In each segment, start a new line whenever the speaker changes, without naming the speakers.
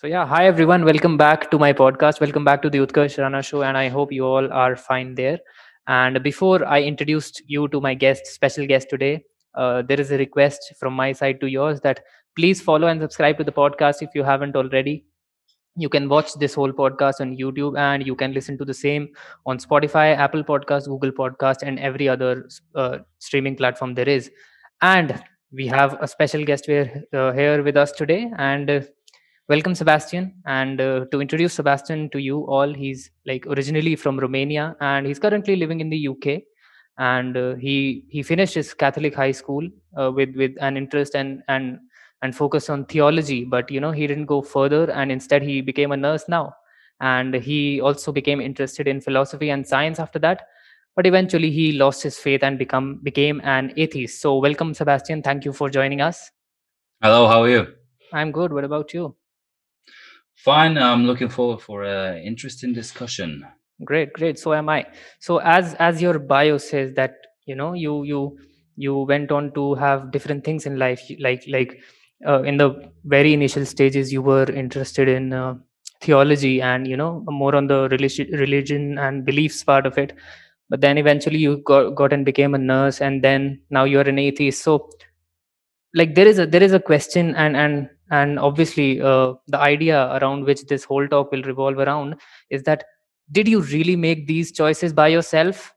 So yeah, hi everyone. Welcome back to my podcast. Welcome back to the Utkarsh Rana show, and I hope you all are fine there. And before I introduced you to my guest, special guest today, uh, there is a request from my side to yours that please follow and subscribe to the podcast if you haven't already. You can watch this whole podcast on YouTube, and you can listen to the same on Spotify, Apple Podcast, Google Podcast, and every other uh, streaming platform there is. And we have a special guest here, uh, here with us today, and Welcome, Sebastian. And uh, to introduce Sebastian to you all, he's like originally from Romania and he's currently living in the UK. And uh, he he finished his Catholic high school uh, with with an interest and and and focus on theology. But you know he didn't go further, and instead he became a nurse now. And he also became interested in philosophy and science after that. But eventually he lost his faith and become became an atheist. So welcome, Sebastian. Thank you for joining us.
Hello, how are you?
I'm good. What about you?
Fine. I'm looking forward for an interesting discussion.
Great, great. So am I. So as as your bio says that you know you you you went on to have different things in life like like uh, in the very initial stages you were interested in uh, theology and you know more on the religion religion and beliefs part of it but then eventually you got, got and became a nurse and then now you're an atheist so like there is a there is a question and and and obviously uh, the idea around which this whole talk will revolve around is that did you really make these choices by yourself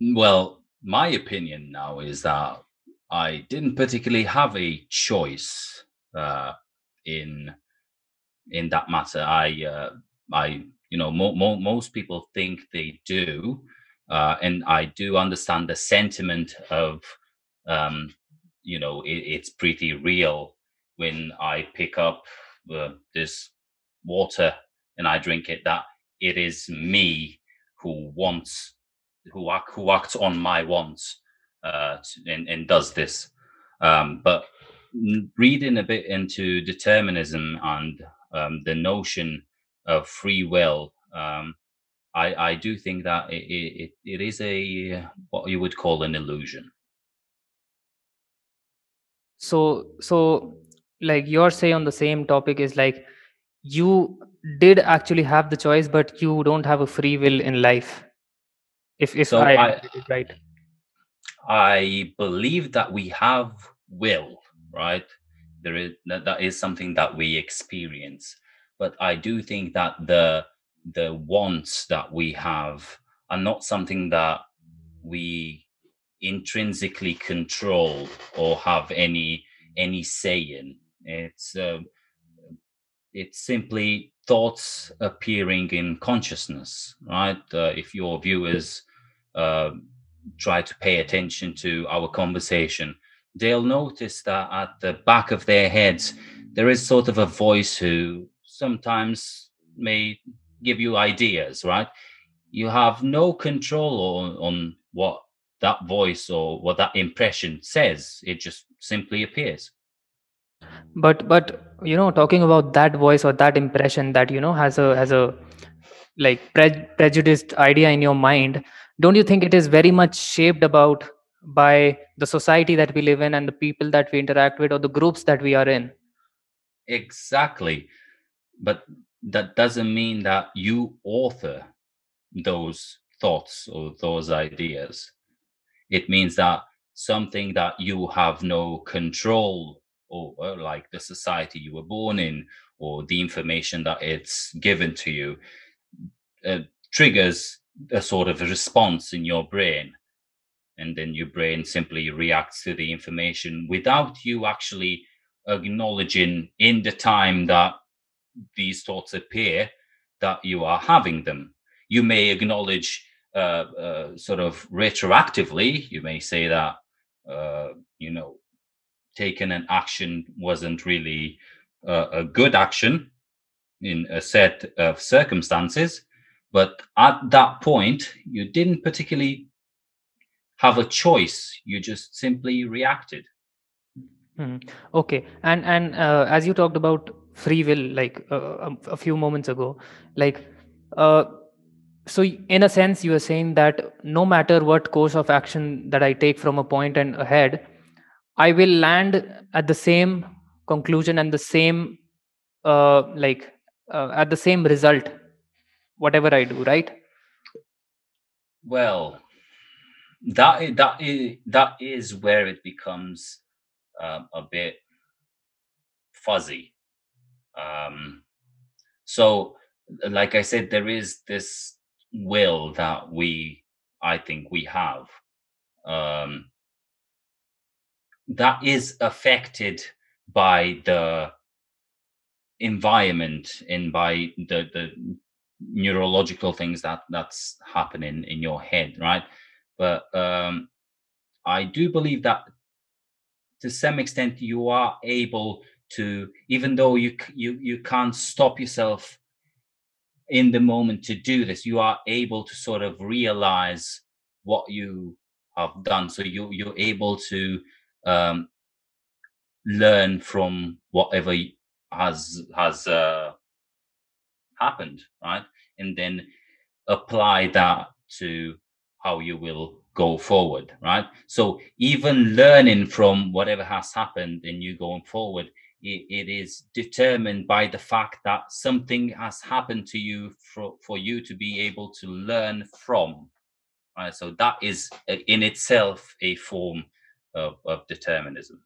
Well, my opinion now is that I didn't particularly have a choice uh, in in that matter. I uh, I you know mo- mo- most people think they do, uh, and I do understand the sentiment of um, you know it, it's pretty real when I pick up uh, this water and I drink it. That it is me who wants who act, who acts on my wants uh, and, and does this. Um, but reading a bit into determinism and um, the notion of free will, um, I, I do think that it, it, it is a what you would call an illusion.
So so like your say on the same topic is like you did actually have the choice but you don't have a free will in life if if
So
i
I
right
I believe that we have will, right? There is that, that is something that we experience, but I do think that the the wants that we have are not something that we intrinsically control or have any any say in. It's uh, it's simply thoughts appearing in consciousness, right? Uh, if your viewers uh, try to pay attention to our conversation, they'll notice that at the back of their heads, there is sort of a voice who sometimes may give you ideas, right? You have no control on, on what that voice or what that impression says, it just simply appears.
but but you know talking about that voice or that impression that you know has a has a like pre- prejudiced idea in your mind don't you think it is very much shaped about by the society that we live in and the people that we interact with or the groups that we are in
Exactly. But that doesn't mean that you author those thoughts or those ideas. It means that something that you have no control over, like the society you were born in or the information that it's given to you, uh, triggers a sort of a response in your brain. And then your brain simply reacts to the information without you actually acknowledging in the time that these thoughts appear that you are having them. You may acknowledge uh, uh, sort of retroactively, you may say that, uh, you know, taking an action wasn't really uh, a good action in a set of circumstances. But at that point, you didn't particularly have a choice. You just simply reacted.
Hmm. Okay, and and uh, as you talked about free will, like uh, a, a few moments ago, like uh, so in a sense, you are saying that no matter what course of action that I take from a point and ahead, I will land at the same conclusion and the same uh, like uh, at the same result whatever i do right?
Well that is, that is that is where it becomes um, a bit fuzzy. Um, so like i said there is this will that we i think we have um, that is affected by the environment and by the the neurological things that that's happening in your head right? But um i do believe that to some extent you are able to even though you you you can't stop yourself in the moment to do this you are able to sort of realize what you have done so you you're able to um learn from whatever has has uh, happened, right? And then apply that to how you will go forward, right? So even learning from whatever has happened and you going forward, it, is determined by the fact that something has happened to you for, for you to be able to learn from. Right? So that is uh, in itself a form of, of determinism.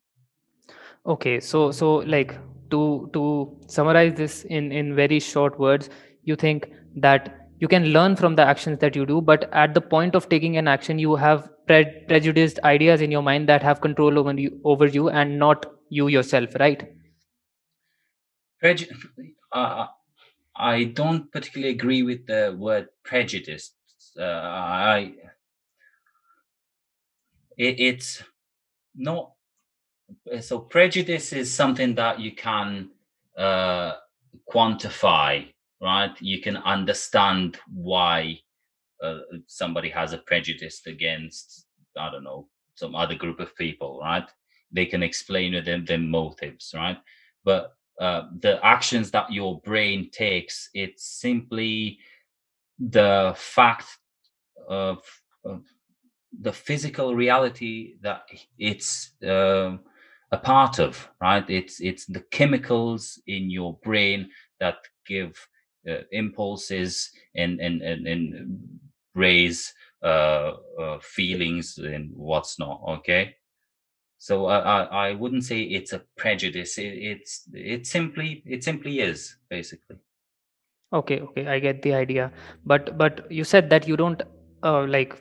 Okay, so so like to to summarize this in in very short words, you think that you can learn from the actions that you do, but at the point of taking an action, you have pre- prejudiced ideas in your mind that have control over you over you and not you yourself, right?
Uh, I don't particularly agree with the word prejudice. Uh, I it, it's not so prejudice is something that you can uh, quantify right? You can understand why uh, somebody has a prejudice against i don't know some other group of people right? They can explain them their motives right? But uh, the actions that your brain takes it's simply the fact of, of the physical reality that it's uh, a part of right? It's it's the chemicals in your brain that give uh, impulses and and and, and raise uh, uh, feelings and what's not okay so I, I, I wouldn't say it's a prejudice it, it's it simply it simply is basically
okay okay i get the idea but but you said that you don't uh, like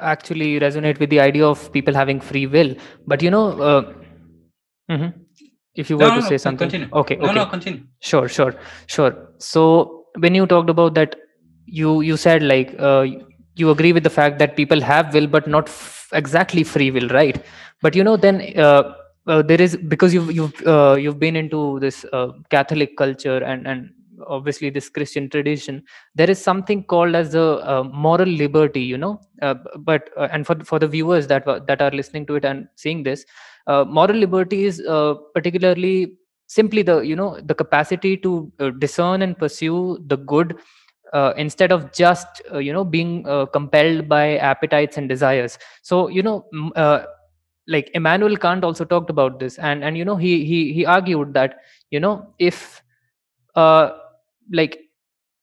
actually resonate with the idea of people having free will but you know uh, hmm If you were
no,
to
no,
say something,
continue.
okay,
No,
okay,
no, continue.
sure, sure, sure. So when you talked about that, you you said like uh, you agree with the fact that people have will, but not f- exactly free will, right? But you know, then uh, uh, there is because you've you've uh, you've been into this uh, Catholic culture and and obviously this Christian tradition. There is something called as a moral liberty, you know. Uh, but uh, and for for the viewers that that are listening to it and seeing this, moral liberty is particularly simply the you know the capacity to discern and pursue the good uh, instead of just uh, you know being uh, compelled by appetites and desires. So you know uh, like Immanuel Kant also talked about this and and you know he he he argued that you know if uh like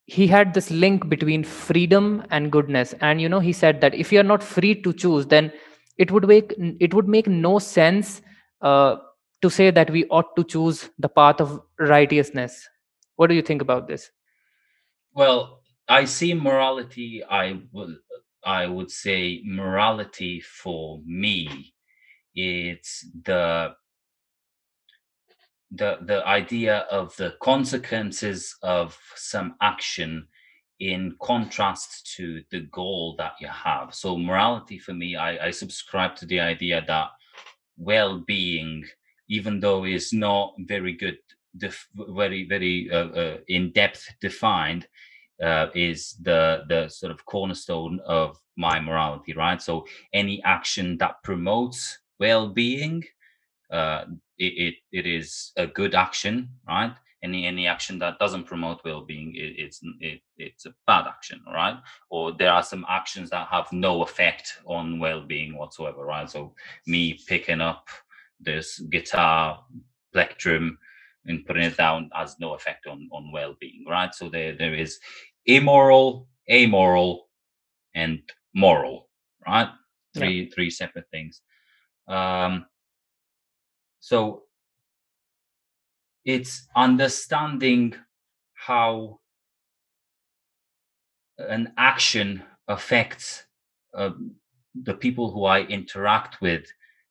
he had this link between freedom and goodness and you know he said that if you are not free to choose then it would make it would make no sense uh, to say that we ought to choose the path of righteousness. What do you think about this
Well, I see morality. I would I would say morality for me. It's the the the idea of the consequences of some action in contrast to the goal that you have. So morality for me, I, I subscribe to the idea that well-being, even though is not very good, def- very very uh, uh, in depth defined, uh, is the the sort of cornerstone of my morality. Right. So any action that promotes well-being uh, it, it, it is a good action, right? Any any action that doesn't promote well-being, it, it's it, it's a bad action, right? Or there are some actions that have no effect on well-being whatsoever, right? So me picking up this guitar plectrum and putting it down has no effect on on well-being right so there there is immoral amoral and moral right three yeah. three separate things um so it's understanding how an action affects uh, the people who I interact with.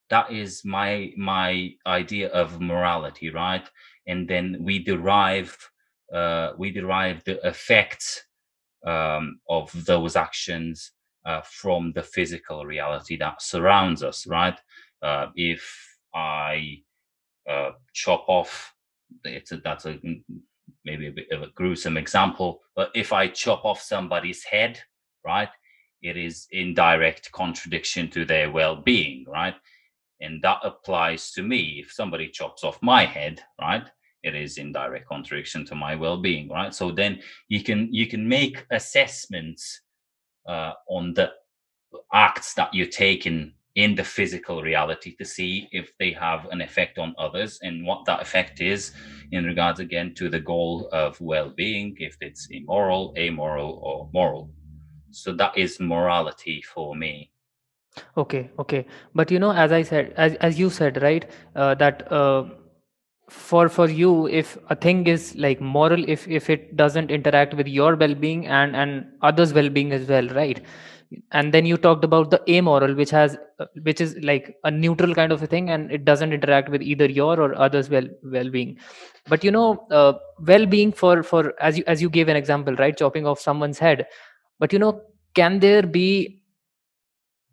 That is my my idea of morality, right? And then we derive uh, we derive the effects um, of those actions uh, from the physical reality that surrounds us, right? Uh, if I uh, chop off, it's a, that's a maybe a bit of a gruesome example, but if I chop off somebody's head, right, it is in direct contradiction to their well-being, right? And that applies to me. If somebody chops off my head, right, it is in direct contradiction to my well-being, right? So then you can you can make assessments uh, on the acts that you're taking in the physical reality to see if they have an effect on others and what that effect is in regards again to the goal of well-being if it's immoral amoral or moral so that is morality for me
okay okay. But you know as i said as, as you said right uh, that uh, for for you if a thing is like moral if if it doesn't interact with your well-being and and others well-being as well right? And then you talked about the amoral which has uh, which is like a neutral kind of a thing and it doesn't interact with either your or others well well-being. But you know uh, well-being for for as you as you gave an example right chopping off someone's head. But you know can there be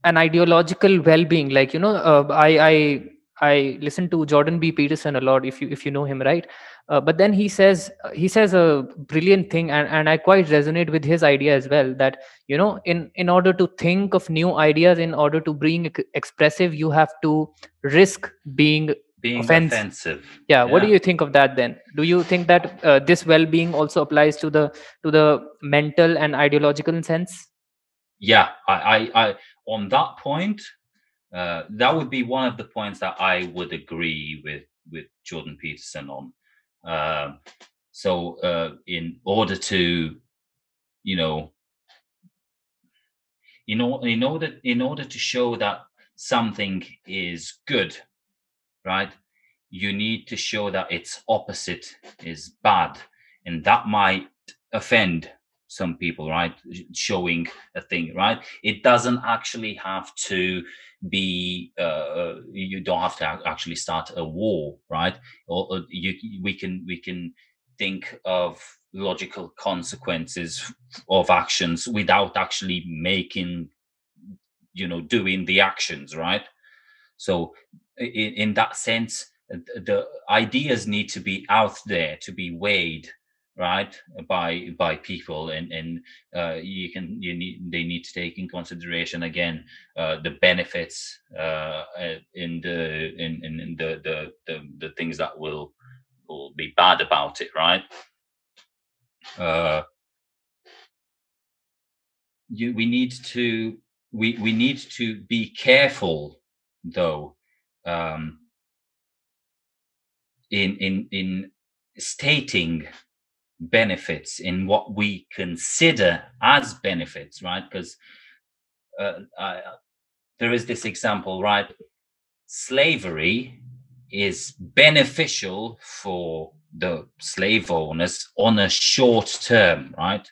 an ideological well-being like you know uh, i i i listen to jordan b. Peterson a lot if you if you know him right? Uh, but then he says he says a brilliant thing and, and i quite resonate with his idea as well that you know in in order to think of new ideas in order to bring expressive you have to risk being
being offensive, offensive.
Yeah, yeah, what do you think of that then? Do you think that uh, this well-being also applies to the to the mental and ideological sense?
Yeah i i, I on that point uh, that would be one of the points that i would agree with with jordan peterson on uh, so uh, in order to, you know, in, o- in order in order to show that something is good, right? You need to show that its opposite is bad, and that might offend some people, right? Showing a thing, right? It doesn't actually have to be uh, uh, you don't have to actually start a war right or, or you we can we can think of logical consequences of actions without actually making you know doing the actions right so in, in that sense the ideas need to be out there to be weighed right by by people and and uh, you can you need they need to take in consideration again uh, the benefits uh, uh in the in, in the, the the the things that will will be bad about it right? Uh you we need to we we need to be careful though um in in in stating benefits in what we consider as benefits, right? Because uh, there is this example, right? Slavery is beneficial for the slave owners on a short term, right?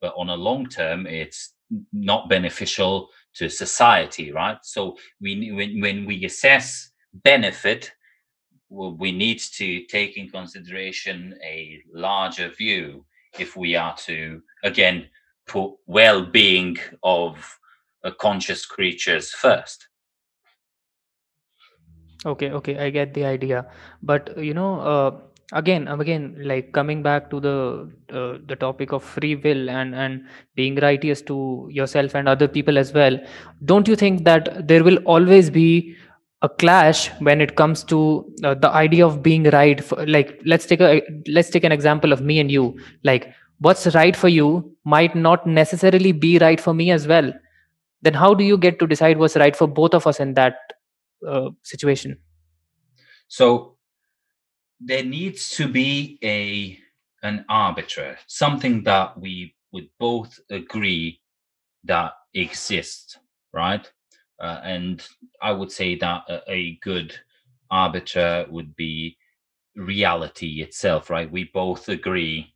But on a long term, it's not beneficial to society, right? So we when when we assess benefit, we need to take in consideration a larger view if we are to again put well-being of uh, conscious creatures first.
Okay okay i get the idea. But you know uh, again again like coming back to the uh, the topic of free will and and being righteous to yourself and other people as well don't you think that there will always be a clash when it comes to uh, the idea of being right for, like let's take a let's take an example of me and you. Like what's right for you might not necessarily be right for me as well. Then how do you get to decide what's right for both of us in that uh, situation?
So there needs to be a an arbiter, something that we would both agree that exists, right? Uh, and I would say that a, a good arbiter would be reality itself, right? We both agree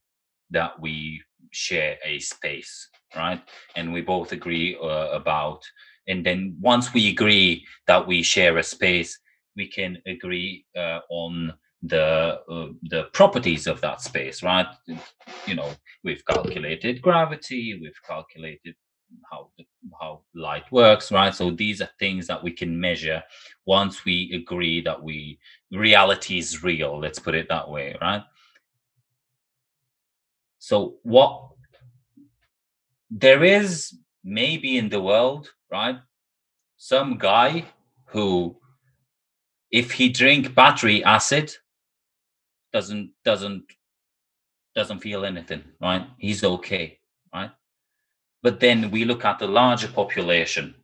that we share a space, right? And we both agree uh, about, and then once we agree that we share a space, we can agree uh, on the uh, the properties of that space right you know we've calculated gravity we've calculated how how light works right? So these are things that we can measure once we agree that we reality is real let's put it that way right? So what there is maybe in the world right some guy who if he drink battery acid doesn't doesn't doesn't feel anything right? He's okay right but then we look at the larger population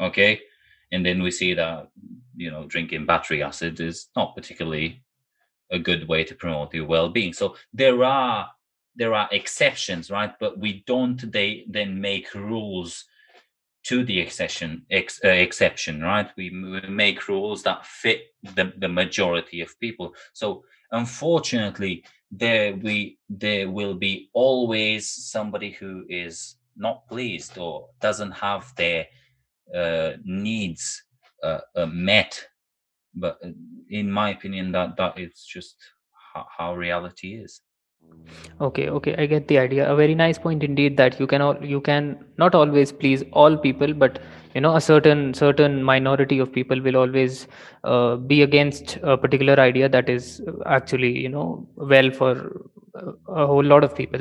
okay? And then we see that you know drinking battery acid is not particularly a good way to promote your well-being. So there are there are exceptions right? But we don't they then make rules to the exception ex, uh, exception right? We, we make rules that fit the, the majority of people. So unfortunately there we there will be always somebody who is not pleased or doesn't have their uh, needs uh, uh, met. But uh, in my opinion that that is just how, how reality is
okay okay i get the idea. A very nice point indeed that you can all you can not always please all people but you know a certain certain minority of people will always uh, be against a particular idea that is actually you know well for a whole lot of people.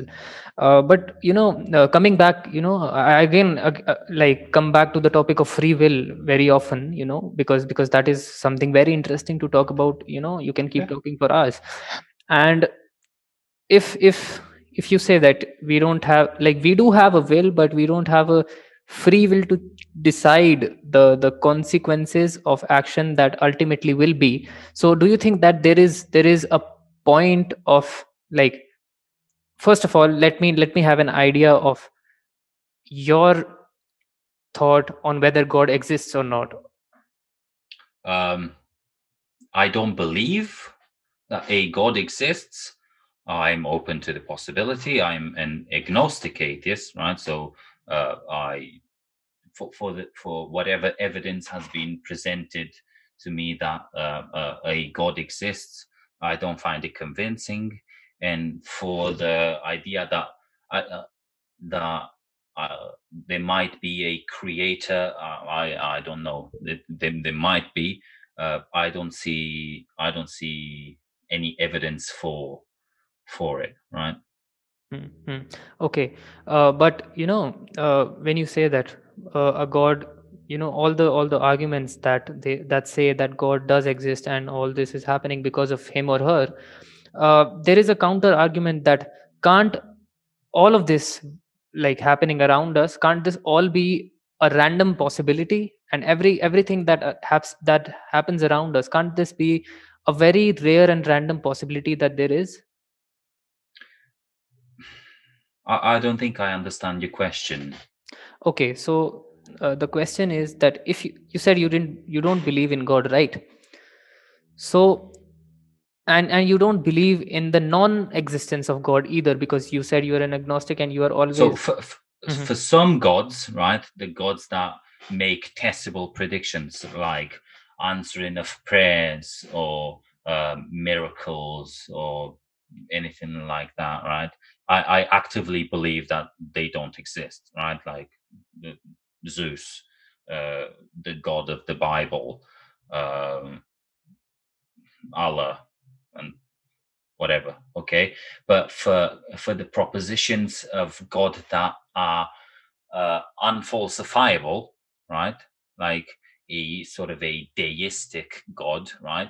Uh, but you know uh, coming back you know I again uh, uh, like come back to the topic of free will very often you know because because that is something very interesting to talk about you know you can keep
Yeah.
talking for us and if if if you say that we don't have like we do have a will but we don't have a free will to decide the the consequences of action that ultimately will be. So do you think that there is there is a point of like first of all let me let me have an idea of your thought on whether god exists or not?
Um i don't believe that a god exists i'm open to the possibility. I'm an agnostic atheist right? So uh, i for for the for whatever evidence has been presented to me that uh, uh, a god exists i don't find it convincing. And for the idea that I, uh, that uh, there might be a creator uh, i i don't know. There, there, might be. Uh, i don't see i don't see any evidence for for it right?
Hmm, okay. Uh, but you know uh, when you say that uh, a god you know all the all the arguments that they that say that god does exist and all this is happening because of him or her uh, there is a counter argument that can't all of this like happening around us can't this all be a random possibility? And every everything that uh, haps that happens around us can't this be a very rare and random possibility that there is
I, I don't think i understand your question
okay so uh, the question is that if you, you said you didn't you don't believe in god right so and and you don't believe in the non-existence of god either because you said you're an agnostic and you are always
so for, for,
Mhm.
for some gods right the gods that make testable predictions like answering of prayers or um, miracles or anything like that right I, I actively believe that they don't exist right? Like zeus uh, the god of the bible um, allah and whatever okay? But for for the propositions of god that are uh, unfalsifiable right? Like a sort of a deistic god right?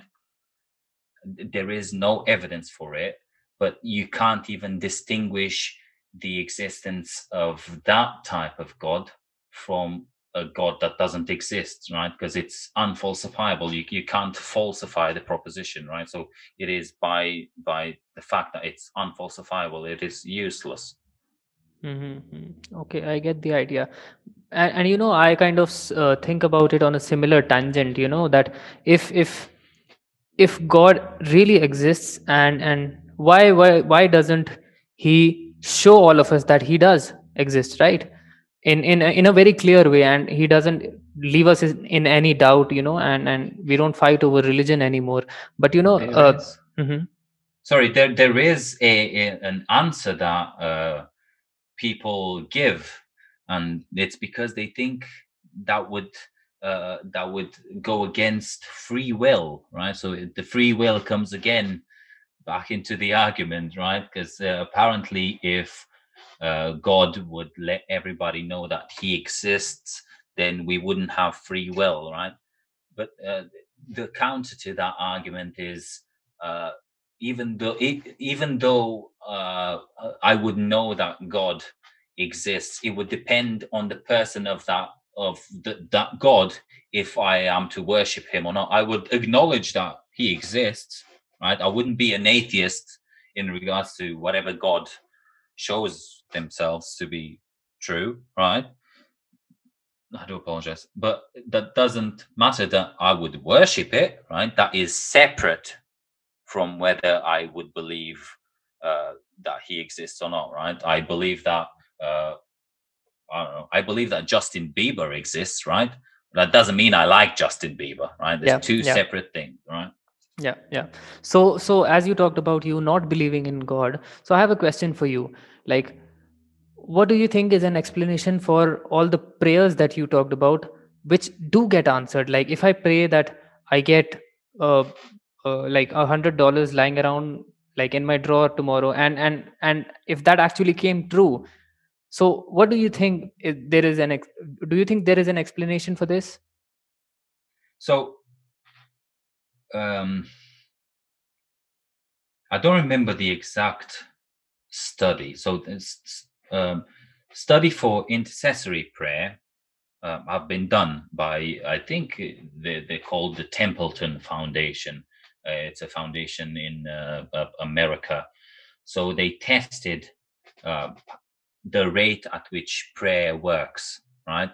There is no evidence for it but you can't even distinguish the existence of that type of god from a god that doesn't exist, right? Because it's unfalsifiable. You you can't falsify the proposition, right? So it is by by the fact that it's unfalsifiable, it is useless.
Mm-hmm. Okay, I get the idea. And, and you know, I kind of uh, think about it on a similar tangent. You know that if if if God really exists, and and why why why doesn't He show all of us that He does exist, right? In in a, in a very clear way, and He doesn't leave us in, any doubt. You know, and and we don't fight over religion anymore. But you know, uh, mhm.
sorry, there there is a, a an answer that uh, people give, and it's because they think that would uh, that would go against free will, right? So the free will comes again back into the argument, right? Because uh, apparently, if uh, God would let everybody know that He exists, then we wouldn't have free will, right? But uh, the counter to that argument is uh, even though even though uh, I would know that God exists, it would depend on the person of that of the, that God if I am to worship Him or not. I would acknowledge that He exists, right? I wouldn't be an atheist in regards to whatever God shows themselves to be true, right? I do apologize, but that doesn't matter that I would worship it, right? That is separate from whether I would believe uh, that he exists or not, right? I believe that uh, I don't know. I believe that Justin Bieber exists, right? That doesn't mean I like Justin Bieber, right? There's
Yeah,
two
yeah.
separate things, right?
Yeah, yeah. So, so as you talked about you not believing in God, so I have a question for you. Like, what do you think is an explanation for all the prayers that you talked about, which do get answered? Like, if I pray that I get uh, uh like a hundred dollars lying around like in my drawer tomorrow, and and and if that actually came true, so what do you think there is an ex- do you think there is an explanation for this?
So, um, I don't remember the exact study. So, this um, study for intercessory prayer um, have been done by I think they they're called the Templeton Foundation. Uh, it's a foundation in uh, America. So they tested uh, the rate at which prayer works, right?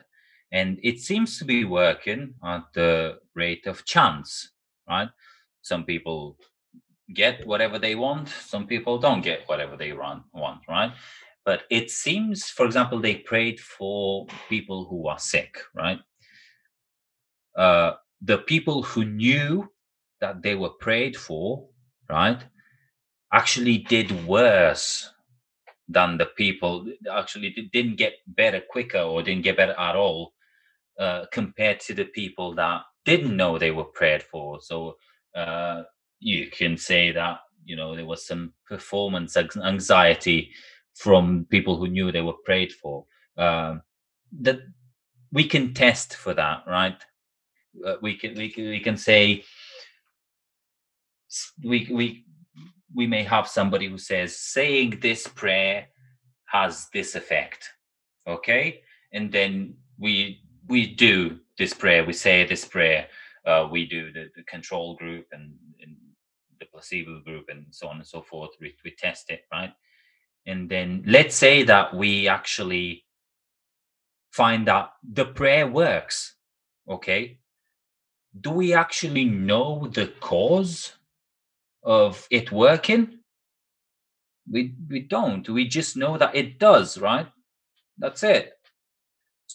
And it seems to be working at the rate of chance, right? Some people get whatever they want, some people don't get whatever they run, want, right? But it seems, for example, they prayed for people who are sick, right? Uh, the people who knew that they were prayed for, right, actually did worse than the people actually didn't get better quicker or didn't get better at all uh, compared to the people that didn't know they were prayed for. So uh, you can say that you know there was some performance anxiety from people who knew they were prayed for. Um, that we can test for that, right? Uh, we can we can we can say we we we may have somebody who says saying this prayer has this effect okay and then we we do this prayer we say this prayer uh, we do the, the control group and, and the placebo group and so on and so forth. We, we test it right? And then let's say that we actually find that the prayer works okay? Do we actually know the cause of it working? We we don't. We just know that it does right? That's it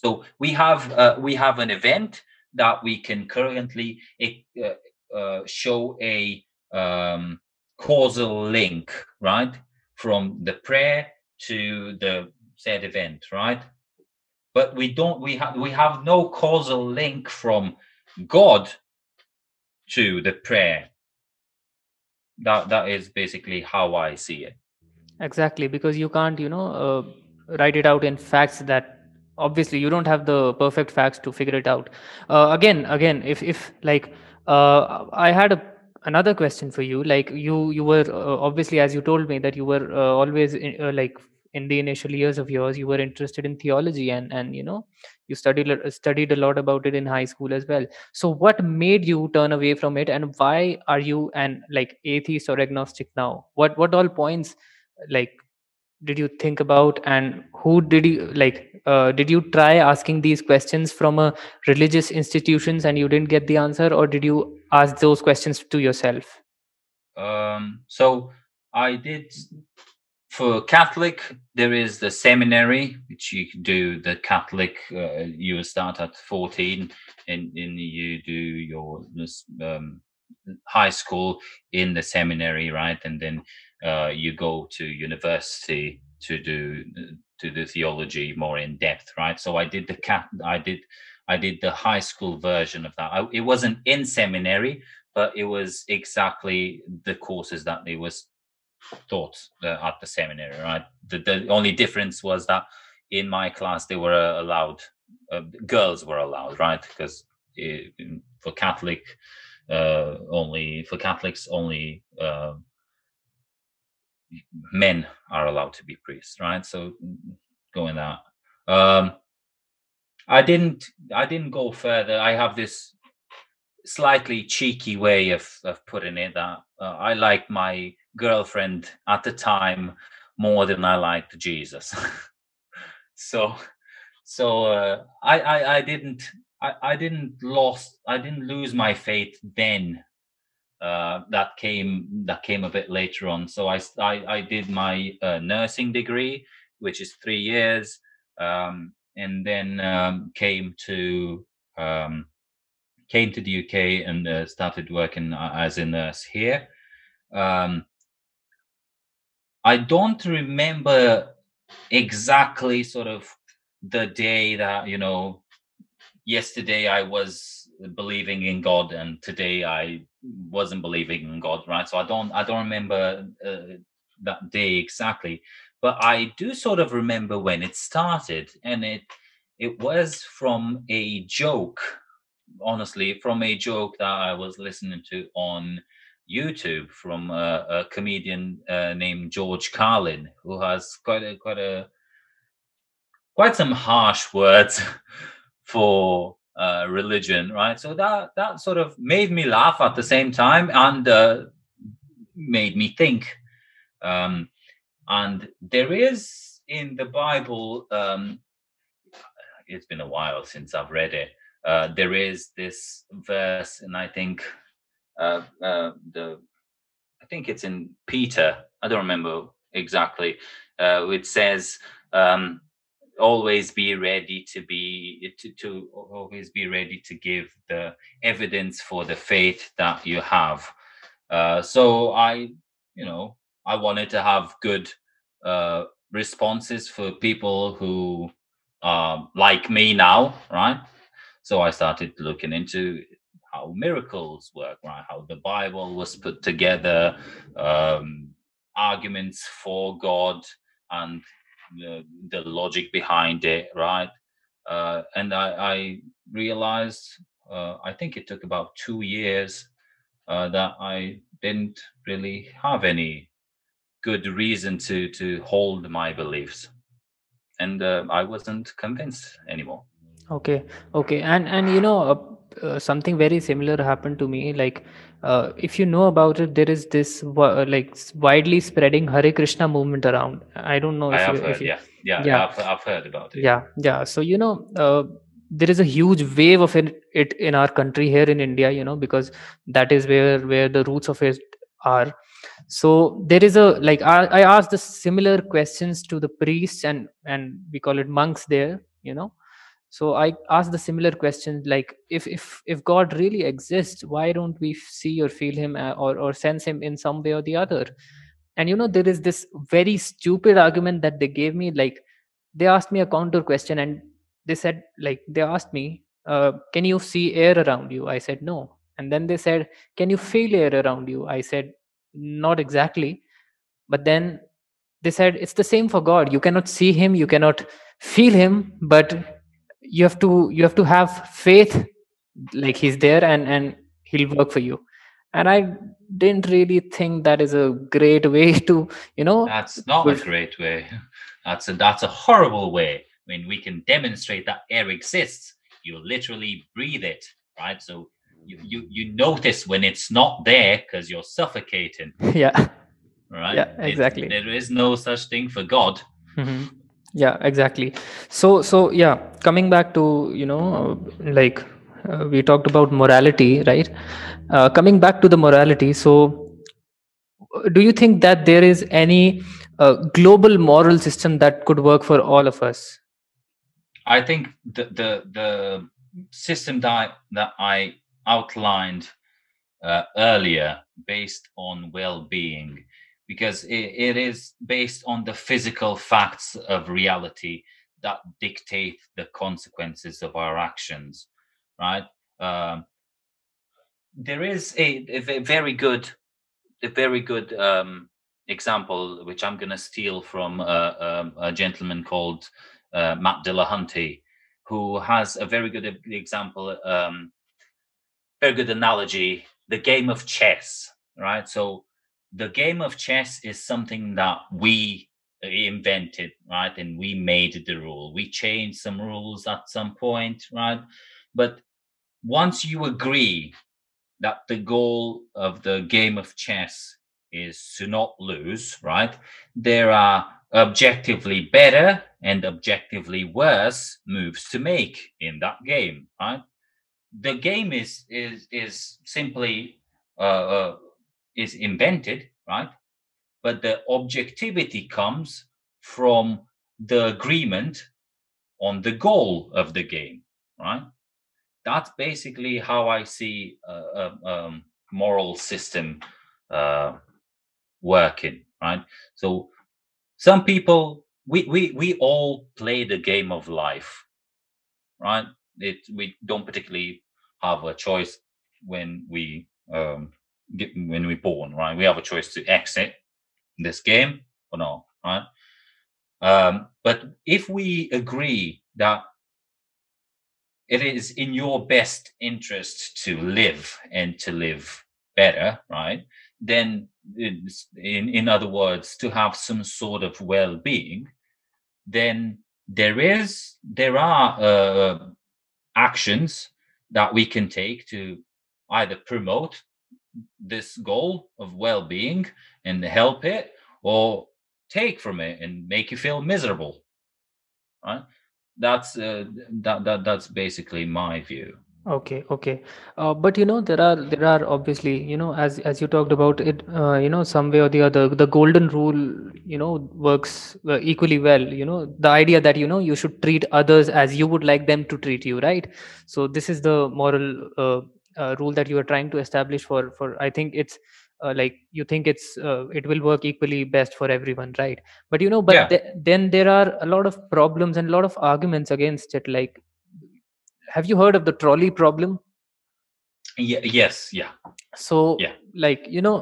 so we have uh, we have an event that we can currently uh, uh, show a um, causal link right? From the prayer to the said event right? But we don't we have we have no causal link from god to the prayer. That that is basically how i see it.
Exactly, because you can't, you know, uh, write it out in facts that obviously you don't have the perfect facts to figure it out. Uh, again, again, if if like uh, I had a another question for you, like you you were uh, obviously as you told me that you were uh, always in, uh, like in the initial years of yours you were interested in theology and and you know you studied studied a lot about it in high school as well. So what made you turn away from it and why are you an like atheist or agnostic now? What what all points like did you think about and who did you like uh, did you try asking these questions from a religious institutions and you didn't get the answer or did you ask those questions to yourself?
Um, so i did for catholic there is the seminary which you do the catholic uh, you start at 14 and, and you do your um, high school in the seminary right and then uh, you go to university to do to do theology more in depth, right? So I did the cat, I did, I did the high school version of that. I, it wasn't in seminary, but it was exactly the courses that they was taught uh, at the seminary, right? The, the only difference was that in my class they were uh, allowed, uh, girls were allowed, right? Because it, for Catholic, uh, only for Catholics only uh, men are allowed to be priests, right? So going that. Um, I didn't. I didn't go further. I have this slightly cheeky way of of putting it that uh, I like my girlfriend at the time more than I liked Jesus. so, so uh, I, I I didn't I, I didn't lost I didn't lose my faith then uh, that came that came a bit later on. So I I, I did my uh, nursing degree, which is three years, um, and then um, came to um, came to the UK and uh, started working uh, as a nurse here. Um, I don't remember exactly sort of the day that you know yesterday I was believing in God and today I wasn't believing in God, right? So I don't I don't remember uh, that day exactly, but I do sort of remember when it started, and it it was from a joke, honestly, from a joke that I was listening to on YouTube from a, a comedian uh, named George Carlin, who has quite a quite a quite some harsh words for uh, religion, right? So that that sort of made me laugh at the same time and uh, made me think. Um, and there is in the Bible, um, it's been a while since I've read it. Uh, there is this verse, and I think uh, uh, the I think it's in Peter. I don't remember exactly. Uh, it says. Um, always be ready to be to, to always be ready to give the evidence for the faith that you have. Uh, so i you know i wanted to have good uh, responses for people who uh, like me now right? So i started looking into how miracles work right? How the bible was put together um, arguments for god and the, logic behind it, right? Uh, and I, I realized, uh, I think it took about two years uh, that I didn't really have any good reason to to hold my beliefs, and uh, I wasn't convinced anymore.
Okay, okay, and and you know uh, uh, something very similar happened to me. Like uh, if you know about it, there is this uh, like widely spreading Hare Krishna movement around. I don't know
if I have
you,
heard,
if you,
yeah, yeah, yeah. I've, I've, heard about it.
Yeah, yeah. So you know, uh, there is a huge wave of it, it in our country here in India. You know, because that is where where the roots of it are. So there is a like I, I asked the similar questions to the priests and and we call it monks there. You know, so i asked the similar question like if if if god really exists why don't we see or feel him uh, or or sense him in some way or the other? And you know there is this very stupid argument that they gave me like they asked me a counter question and they said like they asked me uh, can you see air around you? I said no. And then they said can you feel air around you? I said not exactly. But then they said it's the same for god. You cannot see him you cannot feel him but you have to you have to have faith like he's there and and he'll work for you. And i didn't really think that is a great way to you know.
That's not a great way. That's a that's a horrible way. Mean, we can demonstrate that air exists. You literally breathe it right? So you you, you notice when it's not there because you're suffocating.
Yeah.
Right?
Yeah exactly.
It, there is no such thing for god.
Mm-hmm. Yeah exactly. So so yeah coming back to you know like uh, we talked about morality right? Uh, coming back to the morality so do you think that there is any uh, global moral system that could work for all of us?
I think the the, the system that that i outlined uh, earlier based on well-being because it, it is based on the physical facts of reality that dictate the consequences of our actions right? Um, there is a, a, very good a very good um, example which i'm going to steal from uh, um, a gentleman called uh, matt dillahunty who has a very good example um, very good analogy the game of chess right? So the game of chess is something that we invented, right? And we made the rule. We changed some rules at some point, right? But once you agree that the goal of the game of chess is to not lose, right? There are objectively better and objectively worse moves to make in that game, right? The game is is is simply uh, uh, is invented, right? But the objectivity comes from the agreement on the goal of the game, right? That's basically how I see a, a, a moral system uh, working, right? So some people, we, we, we all play the game of life, right? It, we don't particularly have a choice when we um, when we're born, right? We have a choice to exit this game or not, right? Um, but if we agree that it is in your best interest to live and to live better, right? Then, in in other words, to have some sort of well-being, then there is there are uh, actions that we can take to either promote this goal of well-being and help it or take from it and make you feel miserable right? That's uh, that, that that's basically my view.
Okay okay. Uh, but you know there are there are obviously you know as as you talked about it uh, you know some way or the other the golden rule you know works uh, equally well. You know the idea that you know you should treat others as you would like them to treat you right? So this is the moral uh, rule that you are trying to establish for for i think it's uh, like you think it's uh, it will work equally best for everyone right but you know but
Yeah.
th- then there are a lot of problems and a lot of arguments against it like have you heard of the trolley problem
Ye- yes yeah
so
Yeah.
like you know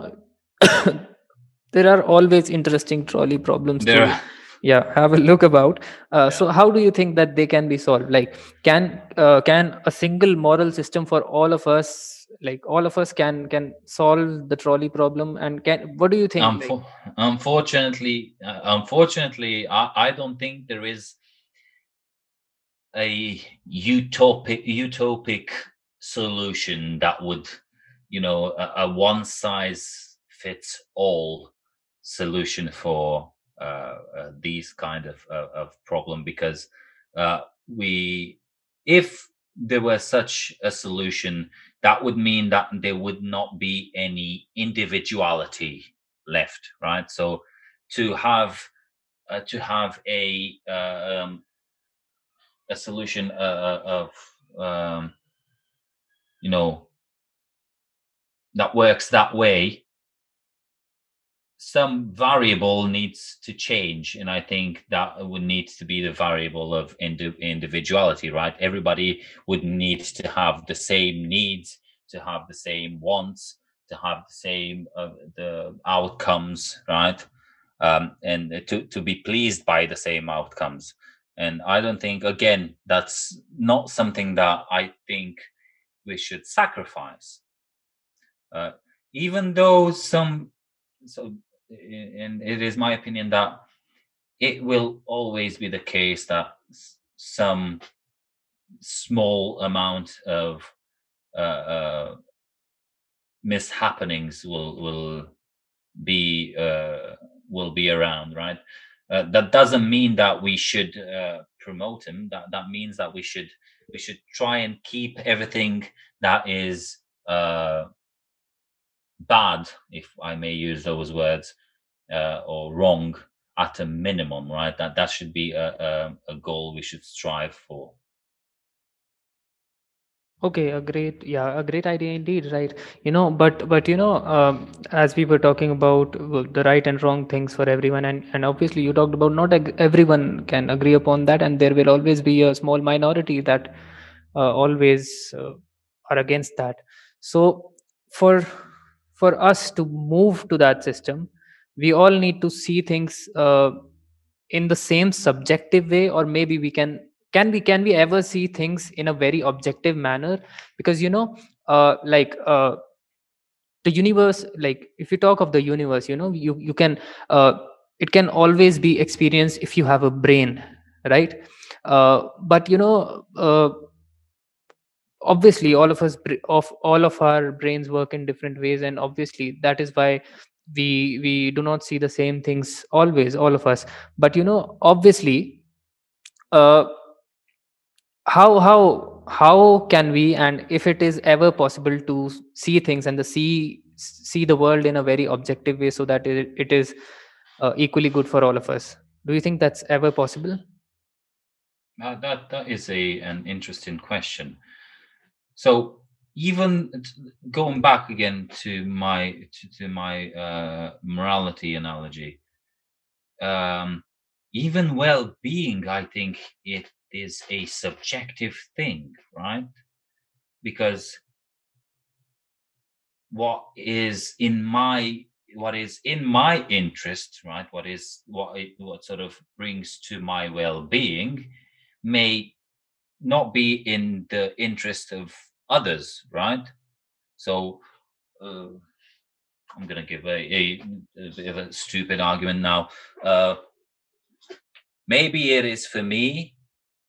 there are always interesting trolley problems
there
to
are,
yeah have a look about. Uh, so how do you think that they can be solved? Like can uh, can a single moral system for all of us like all of us can can solve the trolley problem? And can what do you think like,
unfo- unfortunately uh, unfortunately I, I don't think there is a utopic utopic solution that would you know a, a one size fits all solution for these kind of of, of problem because uh, we if there were such a solution that would mean that there would not be any individuality left right? So to have uh, to have a uh, um, a solution uh, of um, you know that works that way some variable needs to change and i think that would need to be the variable of indi- individuality right? Everybody would need to have the same needs to have the same wants to have the same uh, the outcomes right? Um, and to, to be pleased by the same outcomes. And i don't think again that's not something that i think we should sacrifice. Uh, even though some so and it is my opinion that it will always be the case that some small amount of uh, uh, mishappenings will will be uh, will be around, right? Uh, that doesn't mean that we should uh, promote him. That that means that we should we should try and keep everything that is uh, bad, if I may use those words, uh, or wrong at a minimum, right? That that should be a, a, a goal we should strive for.
Okay, a great, yeah, a great idea indeed, right? You know, but but you know, um, as we were talking about the right and wrong things for everyone, and and obviously you talked about not ag- everyone can agree upon that, and there will always be a small minority that uh, always uh, are against that. So for for us to move to that system, we all need to see things uh, in the same subjective way, or maybe we can can we can we ever see things in a very objective manner? Because you know uh, like uh, the universe like if you talk of the universe you know you you can uh, it can always be experienced if you have a brain right? Uh, but you know uh, obviously all of us of all of our brains work in different ways and obviously that is why we we do not see the same things always all of us. But you know obviously uh, how how how can we and if it is ever possible to see things and the see see the world in a very objective way so that it, it is uh, equally good for all of us. Do you think that's ever possible?
Uh, that that is a an interesting question. So even going back again to my to, to my uh, morality analogy, um, even well-being, I think it is a subjective thing, right? Because what is in my what is in my interest, right? What is what it, what sort of brings to my well-being may not be in the interest of others, right? So uh, I'm going to give a, a, a bit of a stupid argument now. Uh, maybe it is for me.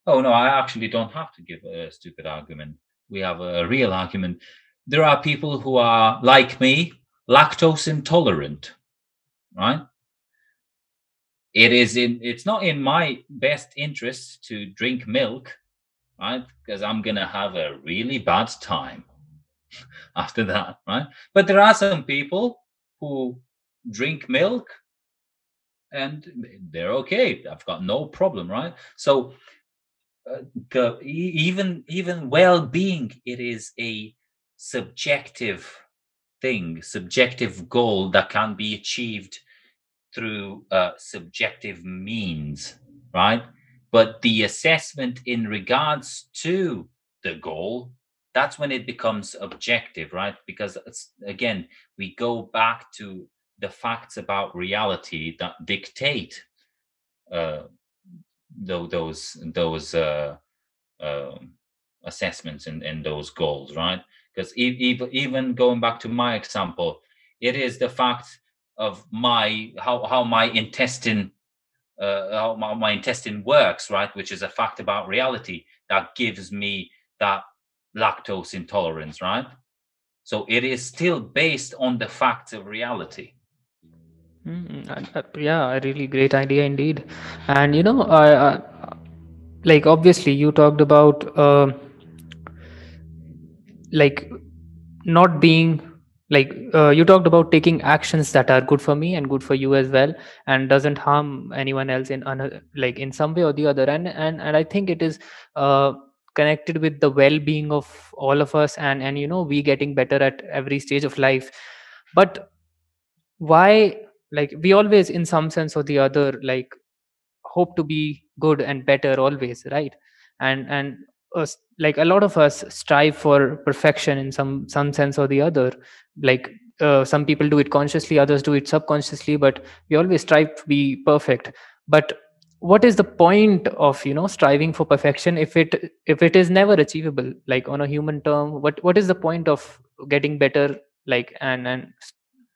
Oh no, I actually don't have to give a stupid argument. We have a real argument. There are people who are like me, lactose intolerant, right? It is in. It's not in my best interest to drink milk right? Because I'm going to have a really bad time after that, right? But there are some people who drink milk and they're okay. I've got no problem, right? So uh, the even even well-being it is a subjective thing, subjective goal that can be achieved through uh, subjective means, right? But the assessment in regards to the goal, that's when it becomes objective, right? Because again, we go back to the facts about reality that dictate uh, tho- those those uh, um assessments and, and those goals, right? Because even even going back to my example, it is the fact of my how how my intestine uh, how my, my intestine works, right? Which is a fact about reality that gives me that lactose intolerance, right? So it is still based on the facts of reality.
Mm, yeah a really great idea indeed and you know I, I like obviously you talked about uh, like not being like uh, you talked about taking actions that are good for me and good for you as well and doesn't harm anyone else in like in some way or the other. And and and i think it is uh, connected with the well-being of all of us and and you know we getting better at every stage of life. But why like we always in some sense or the other like hope to be good and better always right? And and us, like a lot of us strive for perfection in some some sense or the other. Like uh, some people do it consciously others do it subconsciously but we always strive to be perfect. But what is the point of you know striving for perfection if it if it is never achievable? Like on a human term what what is the point of getting better like and and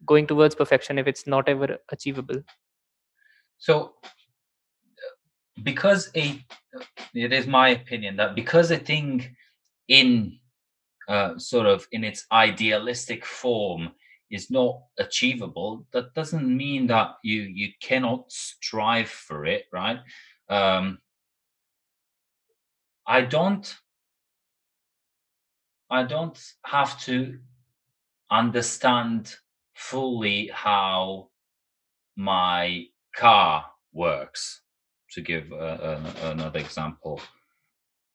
going towards perfection if it's not ever achievable?
So because a it is my opinion that because a thing in uh, sort of in its idealistic form is not achievable that doesn't mean that you you cannot strive for it right? Um i don't i don't have to understand fully how my car works to give uh, another example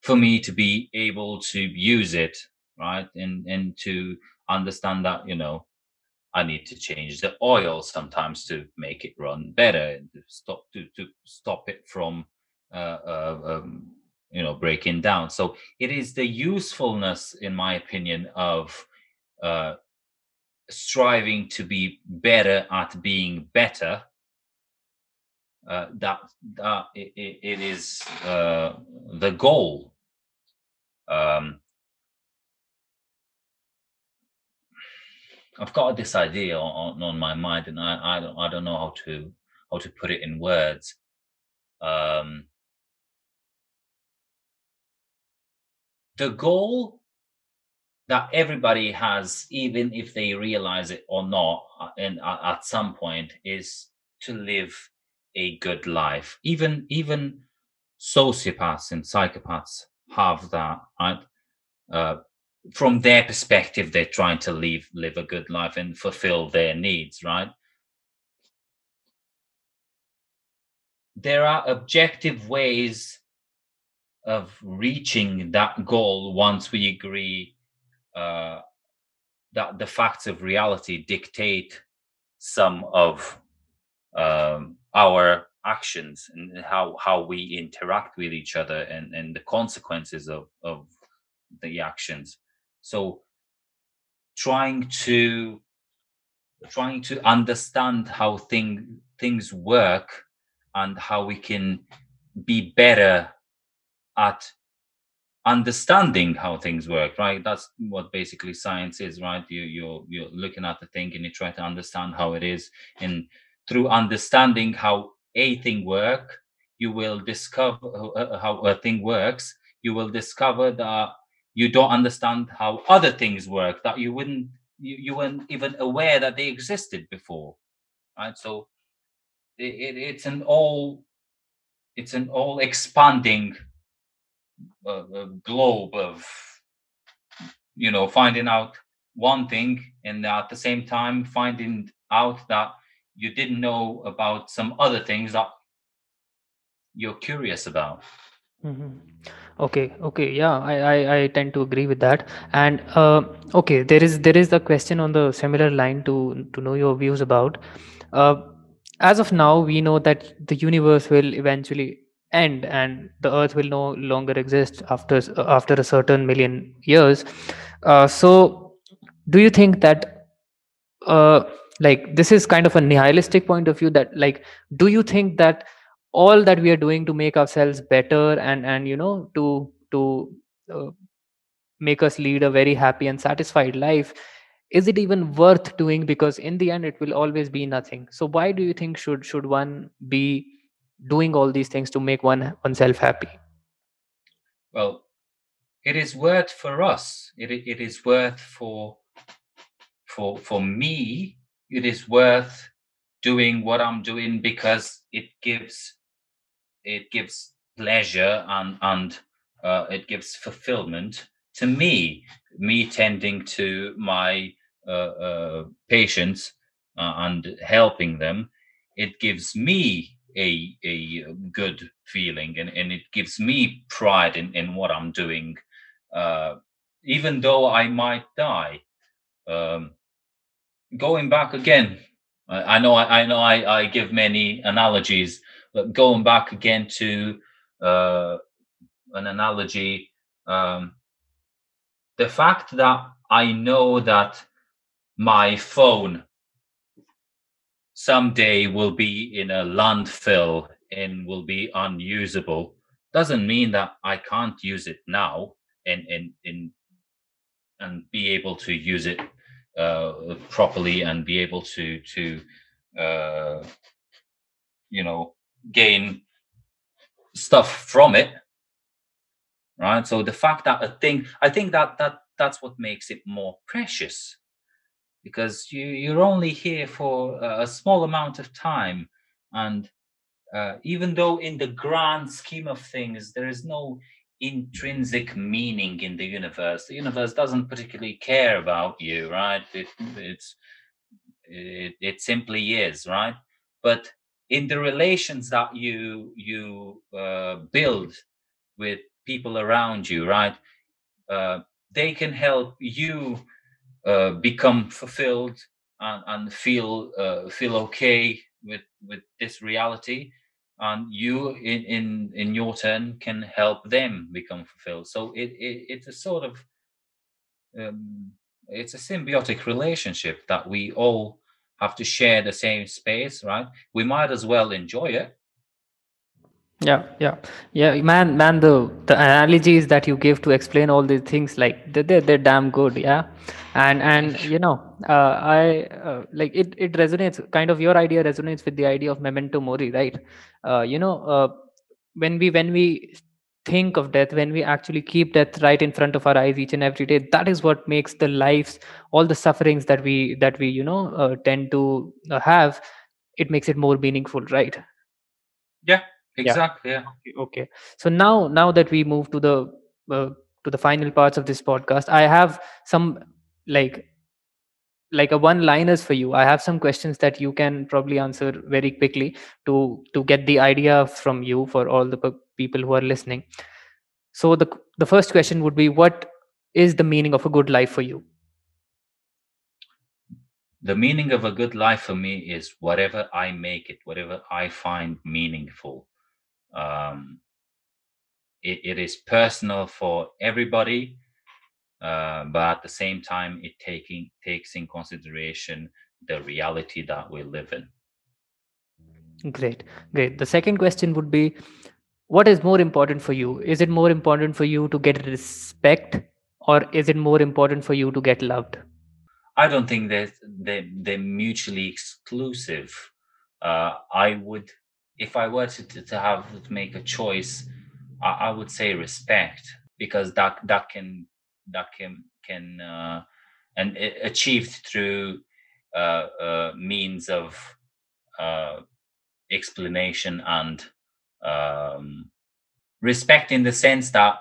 for me to be able to use it right and and to understand that you know I need to change the oil sometimes to make it run better, to stop to to stop it from uh, uh, um, you know breaking down. So it is the usefulness, in my opinion, of uh, striving to be better at being better. Uh, that that it, it is uh, the goal. Um, I've got this idea on, on my mind, and I, I don't I don't know how to how to put it in words. Um, the goal that everybody has, even if they realize it or not, uh, and uh, at some point, is to live a good life. Even even sociopaths and psychopaths have that, right? Uh, from their perspective, they're trying to live live a good life and fulfill their needs, right? There are objective ways of reaching that goal once we agree uh, that the facts of reality dictate some of um, our actions and how how we interact with each other and and the consequences of of the actions. So trying to trying to understand how thing, things work and how we can be better at understanding how things work right? That's what basically science is right? You you're you're looking at the thing and you try to understand how it is and through understanding how a thing work you will discover uh, how a thing works you will discover that you don't understand how other things work that you wouldn't you, you weren't even aware that they existed before right? So it, it, it's an all it's an all expanding uh, uh, globe of you know finding out one thing and at the same time finding out that you didn't know about some other things that you're curious about
Mm-hmm. Okay, okay, yeah, I, I, I tend to agree with that. And uh, okay, there is there is the question on the similar line to to know your views about. Uh, as of now, we know that the universe will eventually end and the Earth will no longer exist after after a certain million years. Uh, so, do you think that uh, like this is kind of a nihilistic point of view? That like, do you think that all that we are doing to make ourselves better and and you know to to uh, make us lead a very happy and satisfied life is it even worth doing? Because in the end it will always be nothing. So why do you think should should one be doing all these things to make one oneself happy?
Well it is worth for us. It, it is worth for for for me it is worth doing what i'm doing because it gives it gives pleasure and and uh, it gives fulfillment to me. Me tending to my uh, uh, patients uh, and helping them, it gives me a a good feeling and, and it gives me pride in, in what I'm doing, uh, even though I might die. Um, going back again, I, know I, I know I, I give many analogies but going back again to uh, an analogy, um, the fact that I know that my phone someday will be in a landfill and will be unusable doesn't mean that I can't use it now and and and and be able to use it uh, properly and be able to to uh, you know gain stuff from it right? So the fact that a thing i think that that that's what makes it more precious because you you're only here for a small amount of time and uh, even though in the grand scheme of things there is no intrinsic meaning in the universe. The universe doesn't particularly care about you right? It, it's it, it simply is right? But in the relations that you you uh, build with people around you right uh, they can help you uh, become fulfilled and, and feel uh, feel okay with with this reality and you in in in your turn can help them become fulfilled. So it, it it's a sort of um, it's a symbiotic relationship that we all have to share the same space right? We might as well enjoy it
yeah yeah. Yeah man man the the analogies that you give to explain all these things like they're they're, they're damn good yeah. And and you know uh, i uh, like it it resonates kind of your idea resonates with the idea of memento mori right? Uh, you know uh, when we when we think of death when we actually keep death right in front of our eyes each and every day that is what makes the lives all the sufferings that we that we you know uh, tend to uh, have it makes it more meaningful right?
Yeah
yeah
exactly yeah.
Okay okay. so now now that we move to the uh, to the final parts of this podcast i have some like like a one liners for you. I have some questions that you can probably answer very quickly to to get the idea from you for all the people who are listening. So the the first question would be what is the meaning of a good life for you?
The meaning of a good life for me is whatever i make it whatever i find meaningful um it, it is personal for everybody uh, but at the same time it taking takes in consideration the reality that we live in.
Great great. The second question would be what is more important for you? Is it more important for you to get respect or is it more important for you to get loved?
I don't think that they, they're mutually exclusive. Uh, i would if i were to, to, have to make a choice I, I would say respect because that that can that can can uh, and a- achieved through uh, uh, means of uh, explanation and um, respect in the sense that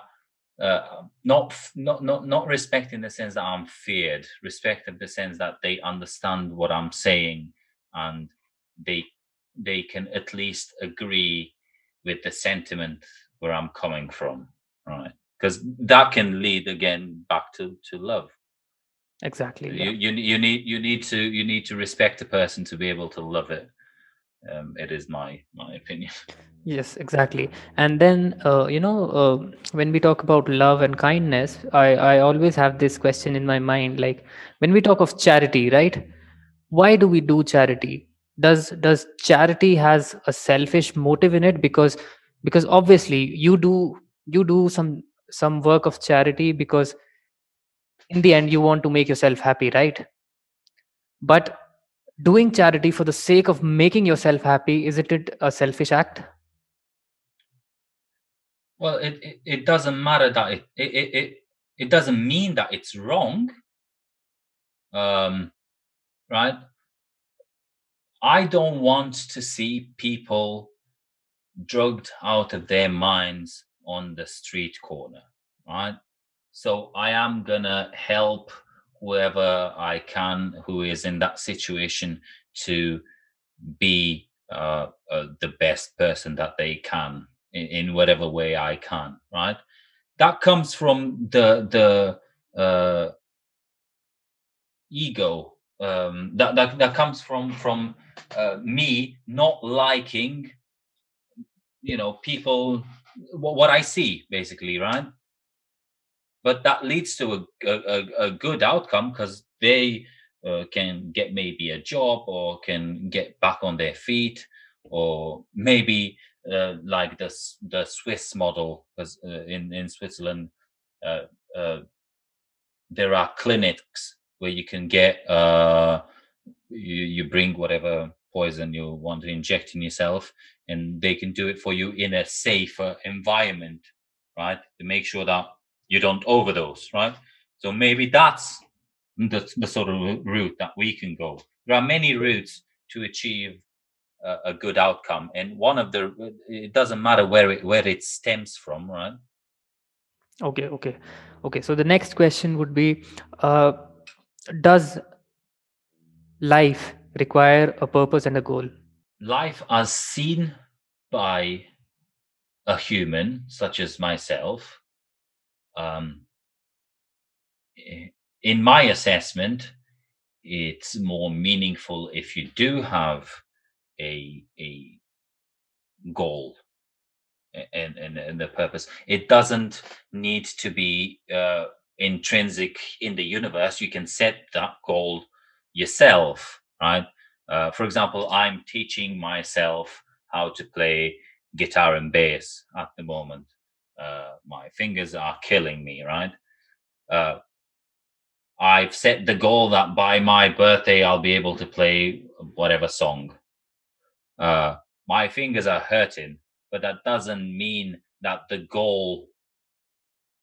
uh, not not not not respect in the sense that I'm feared. Respect in the sense that they understand what I'm saying and they they can at least agree with the sentiment where I'm coming from, right? Because that can lead again back to to love.
exactly
You
yeah
you you need you need to you need to respect a person to be able to love it. Um, it is my my opinion.
yes exactly and then uh, you know uh, when we talk about love and kindness i i always have this question in my mind like when we talk of charity right why do we do charity does does charity has a selfish motive in it because because obviously you do you do some some work of charity because in the end you want to make yourself happy right but doing charity for the sake of making yourself happy isn't it a selfish act
Well, it, it, it doesn't matter that it, it it it it doesn't mean that it's wrong. Um, right? I don't want to see people drugged out of their minds on the street corner, right? So I am gonna help whoever I can who is in that situation to be uh, uh, the best person that they can in, in whatever way I can, right? That comes from the the uh, ego um, that, that that comes from from uh, me not liking you know people what, what I see basically, right? But that leads to a a, a, good outcome because they uh, can get maybe a job or can get back on their feet or maybe uh, like the the Swiss model because uh, in in Switzerland uh, uh, there are clinics where you can get uh, you, you bring whatever poison you want to inject in yourself, and they can do it for you in a safer environment, right? To make sure that you don't overdose, right? So maybe that's the, the sort of route that we can go. There are many routes to achieve a, a good outcome, and one of the it doesn't matter where it where it stems from, right?
Okay, okay, okay. So the next question would be, uh, does life require a purpose and a goal?
Life as seen by a human such as myself, um, in my assessment, it's more meaningful if you do have a a goal and and, and the purpose. It doesn't need to be uh, intrinsic in the universe. You can set that goal yourself, right? Uh, for example, I'm teaching myself how to play guitar and bass at the moment. Uh, my fingers are killing me, right? Uh, I've set the goal that by my birthday I'll be able to play whatever song. Uh, my fingers are hurting, but that doesn't mean that the goal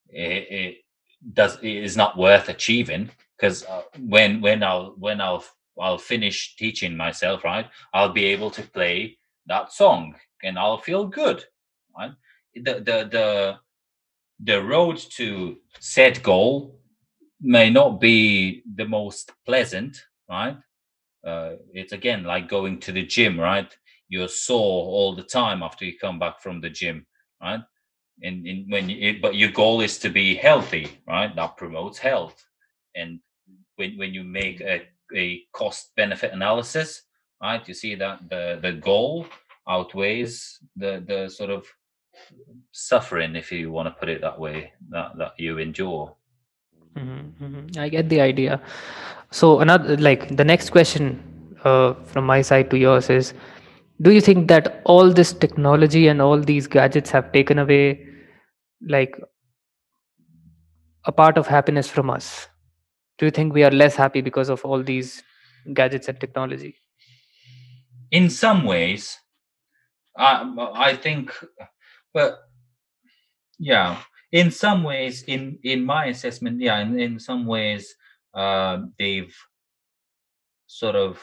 it, does is not worth achieving. Because uh, when when I'll when I'll I'll finish teaching myself, right, I'll be able to play that song and I'll feel good, right? The the the the road to set goal may not be the most pleasant, right? Uh, it's again like going to the gym, right? You're sore all the time after you come back from the gym, right? And, and when you, but your goal is to be healthy, right? That promotes health. And when when you make a, a cost benefit analysis, right, you see that the the goal outweighs the the sort of suffering, if you want to put it that way, that that you endure.
Mm-hmm, mm-hmm. I get the idea. So another like the next question uh, from my side to yours is do you think that all this technology and all these gadgets have taken away like a part of happiness from us? Do you think we are less happy because of all these gadgets and technology?
In some ways i i think but yeah. In some ways in in my assessment yeah in, in some ways uh, they've sort of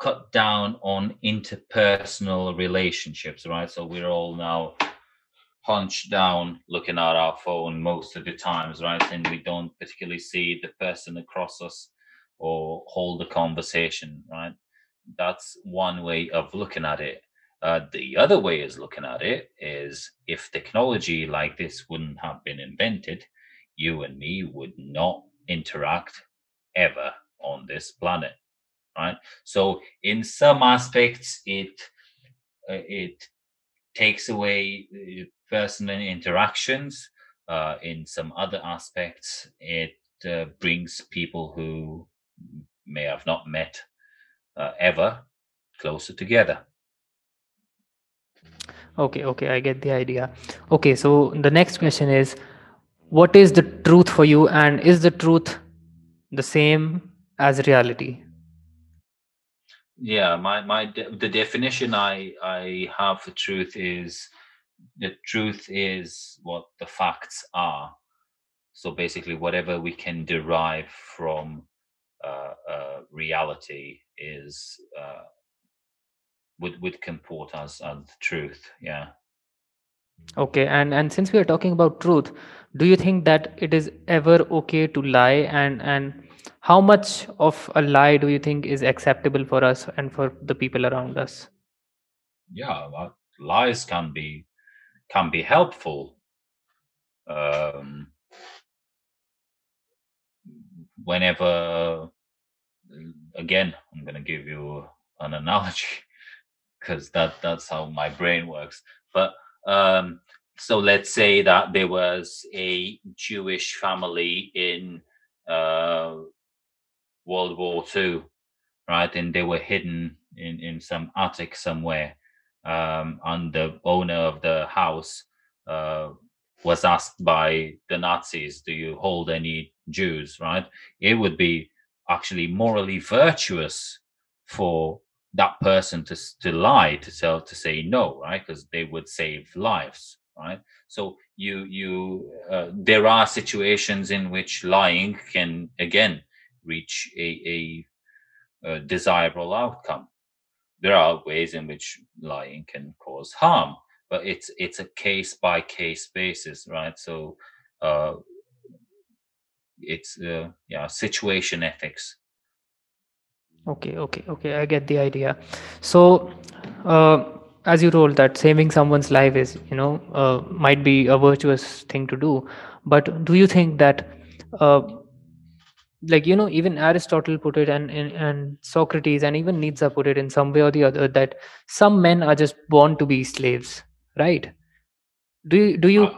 cut down on interpersonal relationships, right? So we're all now hunched down looking at our phone most of the times, right? And we don't particularly see the person across us or hold a conversation, right? That's one way of looking at it. Uh, the other way is looking at it is if technology like this wouldn't have been invented, you and me would not interact ever on this planet right? So in some aspects, it uh, it takes away uh, personal interactions. Uh, in some other aspects, it uh, brings people who may have not met uh, ever closer together.
Okay, okay, I get the idea. Okay, so the next question is what is the truth for you, and is the truth the same as reality?
Yeah my my de- the definition i i have for truth is the truth is what the facts are. So basically whatever we can derive from uh, uh, reality is uh, would would comport as as truth yeah.
Okay and and since we are talking about truth do you think that it is ever okay to lie and and how much of a lie do you think is acceptable for us and for the people around us?
Yeah lies can be can be helpful. Um, whenever again i'm going to give you an analogy because that that's how my brain works. But um, so let's say that there was a jewish family in uh, World War II, right? And they were hidden in, in some attic somewhere. Um, and the owner of the house uh, was asked by the Nazis, "Do you hold any Jews, right? It would be actually morally virtuous for that person to to lie to tell to say no, right? Because they would save lives, right? So you you uh, there are situations in which lying can again reach a, a, a desirable outcome. There are ways in which lying can cause harm, but it's it's a case by case basis, right? So uh, it's uh, yeah situation ethics.
Okay, okay, okay. I get the idea. So, uh, as you told that saving someone's life is, you know, uh, might be a virtuous thing to do. But do you think that, uh, like you know, even Aristotle put it, and, and and Socrates, and even Nietzsche put it in some way or the other that some men are just born to be slaves, right? Do you do you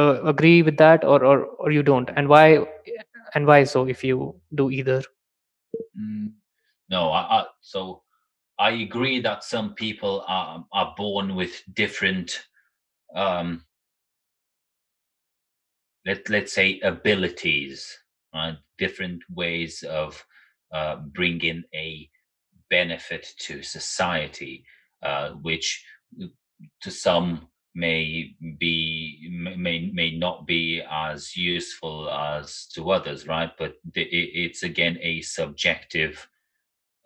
Uh,
agree with that, or or or you don't? And why? And why so? If you do either.
mm, no, I, I so I agree that some people are are born with different um let let's say abilities, right? Different ways of uh, bringing a benefit to society, uh, which to some may be may may not be as useful as to others, right? But it, it's again a subjective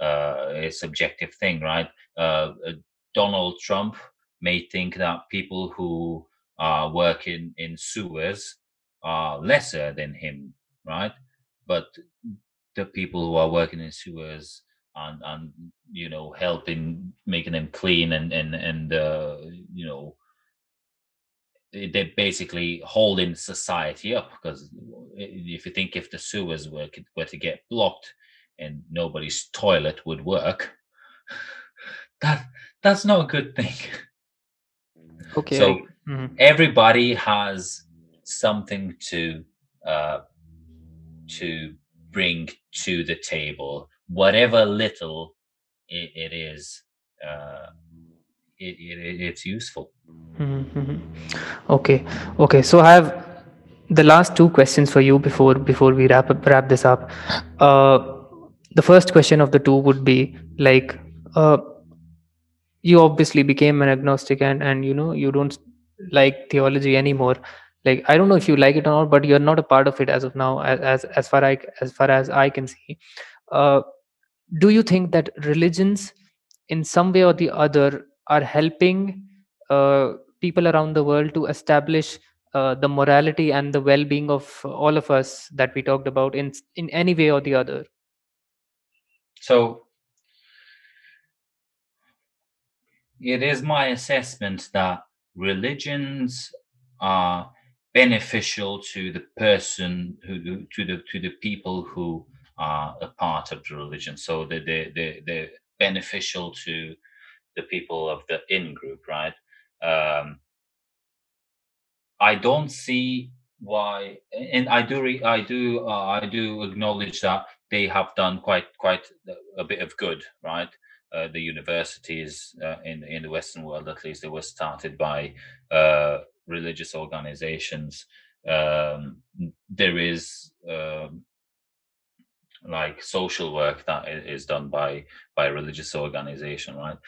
a subjective thing, right? Uh, uh, Donald Trump may think that people who are working in sewers are lesser than him, right? But the people who are working in sewers and and you know helping making them clean and and and uh, you know they- they're basically holding society up because if you think if the sewers were were to get blocked and nobody's toilet would work that that's not a good thing
Okay.
so
I, Mhm.
everybody has something to uh, to bring to the table whatever little it, it is uh, it, it, it's useful
Mhm, mhm. Okay, okay. So I have the last two questions for you before before we wrap up, wrap this up. Uh, the first question of the two would be like, uh, you obviously became an agnostic and and you know you don't like theology anymore. Like I don't know if you like it or not, but you're not a part of it as of now, as as, as far I as far as I can see. Uh, do you think that religions in some way or the other are helping uh, people around the world to establish uh, the morality and the well-being of all of us that we talked about in in any way or the other
so it is my assessment that religions are beneficial to the person who to the to the people who are a part of the religion. So they they they they're beneficial to the people of the in group right? Um i don't see why and i do re, i do uh, i do acknowledge that they have done quite quite a bit of good right uh, the universities uh, in in the Western world, at least, they were started by uh, religious organizations. Um, there is um, like social work that is done by by religious organization, right?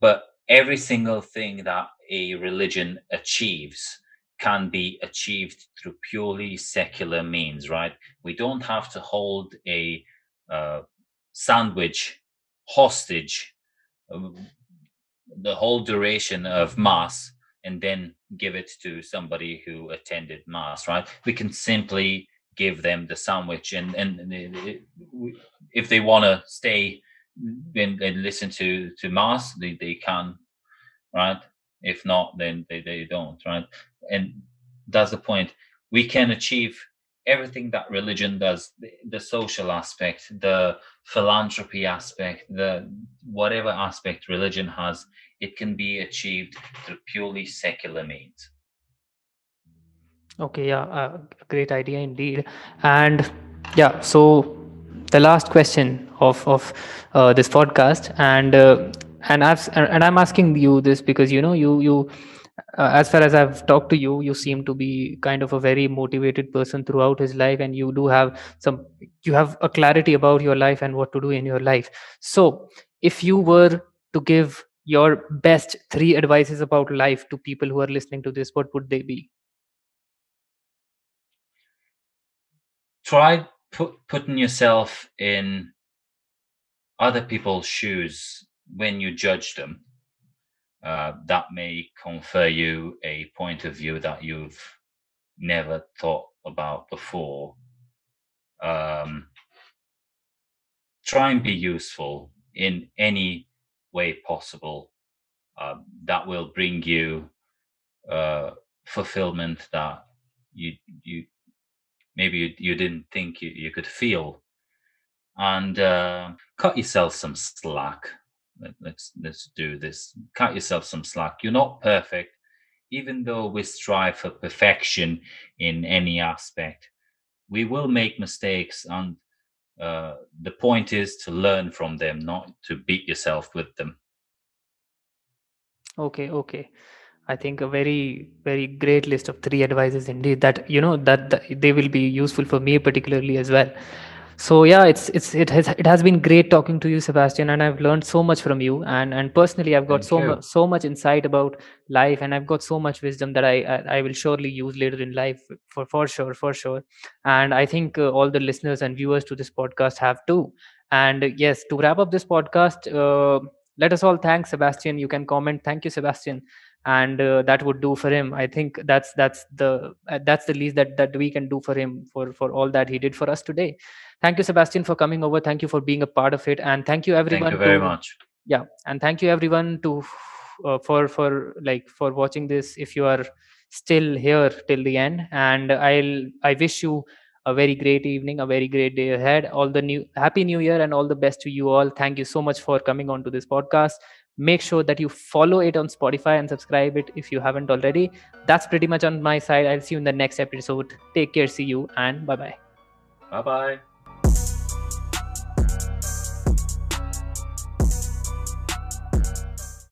But every single thing that a religion achieves can be achieved through purely secular means, right? We don't have to hold a uh, sandwich hostage um, the whole duration of mass and then give it to somebody who attended mass right? We can simply give them the sandwich and and, and it- it- if they want to stay and, and listen to to mass they, they can right? If not then they, they don't right and that's the point. We can achieve everything that religion does the, the social aspect the philanthropy aspect the whatever aspect religion has it can be achieved through purely secular means.
Okay yeah uh, great idea indeed. And yeah so the last question of of uh, this podcast and uh, and I've and i'm asking you this because you know you you uh, as far as I've talked to you, you seem to be kind of a very motivated person throughout his life, and you do have some, you have a clarity about your life and what to do in your life. So, if you were to give your best three advices about life to people who are listening to this, what would they be?
Try put, putting yourself in other people's shoes when you judge them uh, that may confer you a point of view that you've never thought about before. Um, try and be useful in any way possible. Uh, that will bring you uh, fulfillment that you you maybe you, you didn't think you, you could feel, and uh, cut yourself some slack let's let's do this cut yourself some slack you're not perfect even though we strive for perfection in any aspect we will make mistakes and uh, the point is to learn from them not to beat yourself with them
Okay, okay. I think a very, very great list of three advices indeed that, you know, that, that they will be useful for me particularly as well. So yeah, it's it's it has it has been great talking to you, Sebastian, and I've learned so much from you. And and personally, I've got
Thank
so much so much insight about life, and I've got so much wisdom that I I, I will surely use later in life for for sure, for sure. And I think uh, all the listeners and viewers to this podcast have too. And uh, yes, to wrap up this podcast, uh, let us all thank Sebastian. You can comment. Thank you, Sebastian and uh, that would do for him. I think that's that's the uh, that's the least that that we can do for him for for all that he did for us today. Thank you sebastian for coming over. Thank you for being a part of it. And thank you everyone.
thank you very
to
much.
Yeah and thank you everyone to uh, for for like for watching this if you are still here till the end. And i'll i wish you a very great evening a very great day ahead. All the new happy new year and all the best to you all. Thank you so much for coming on to this podcast make sure that you follow it on spotify and subscribe it if you haven't already. That's pretty much on my side. I'll see you in the next episode. Take care. See you and bye bye
bye bye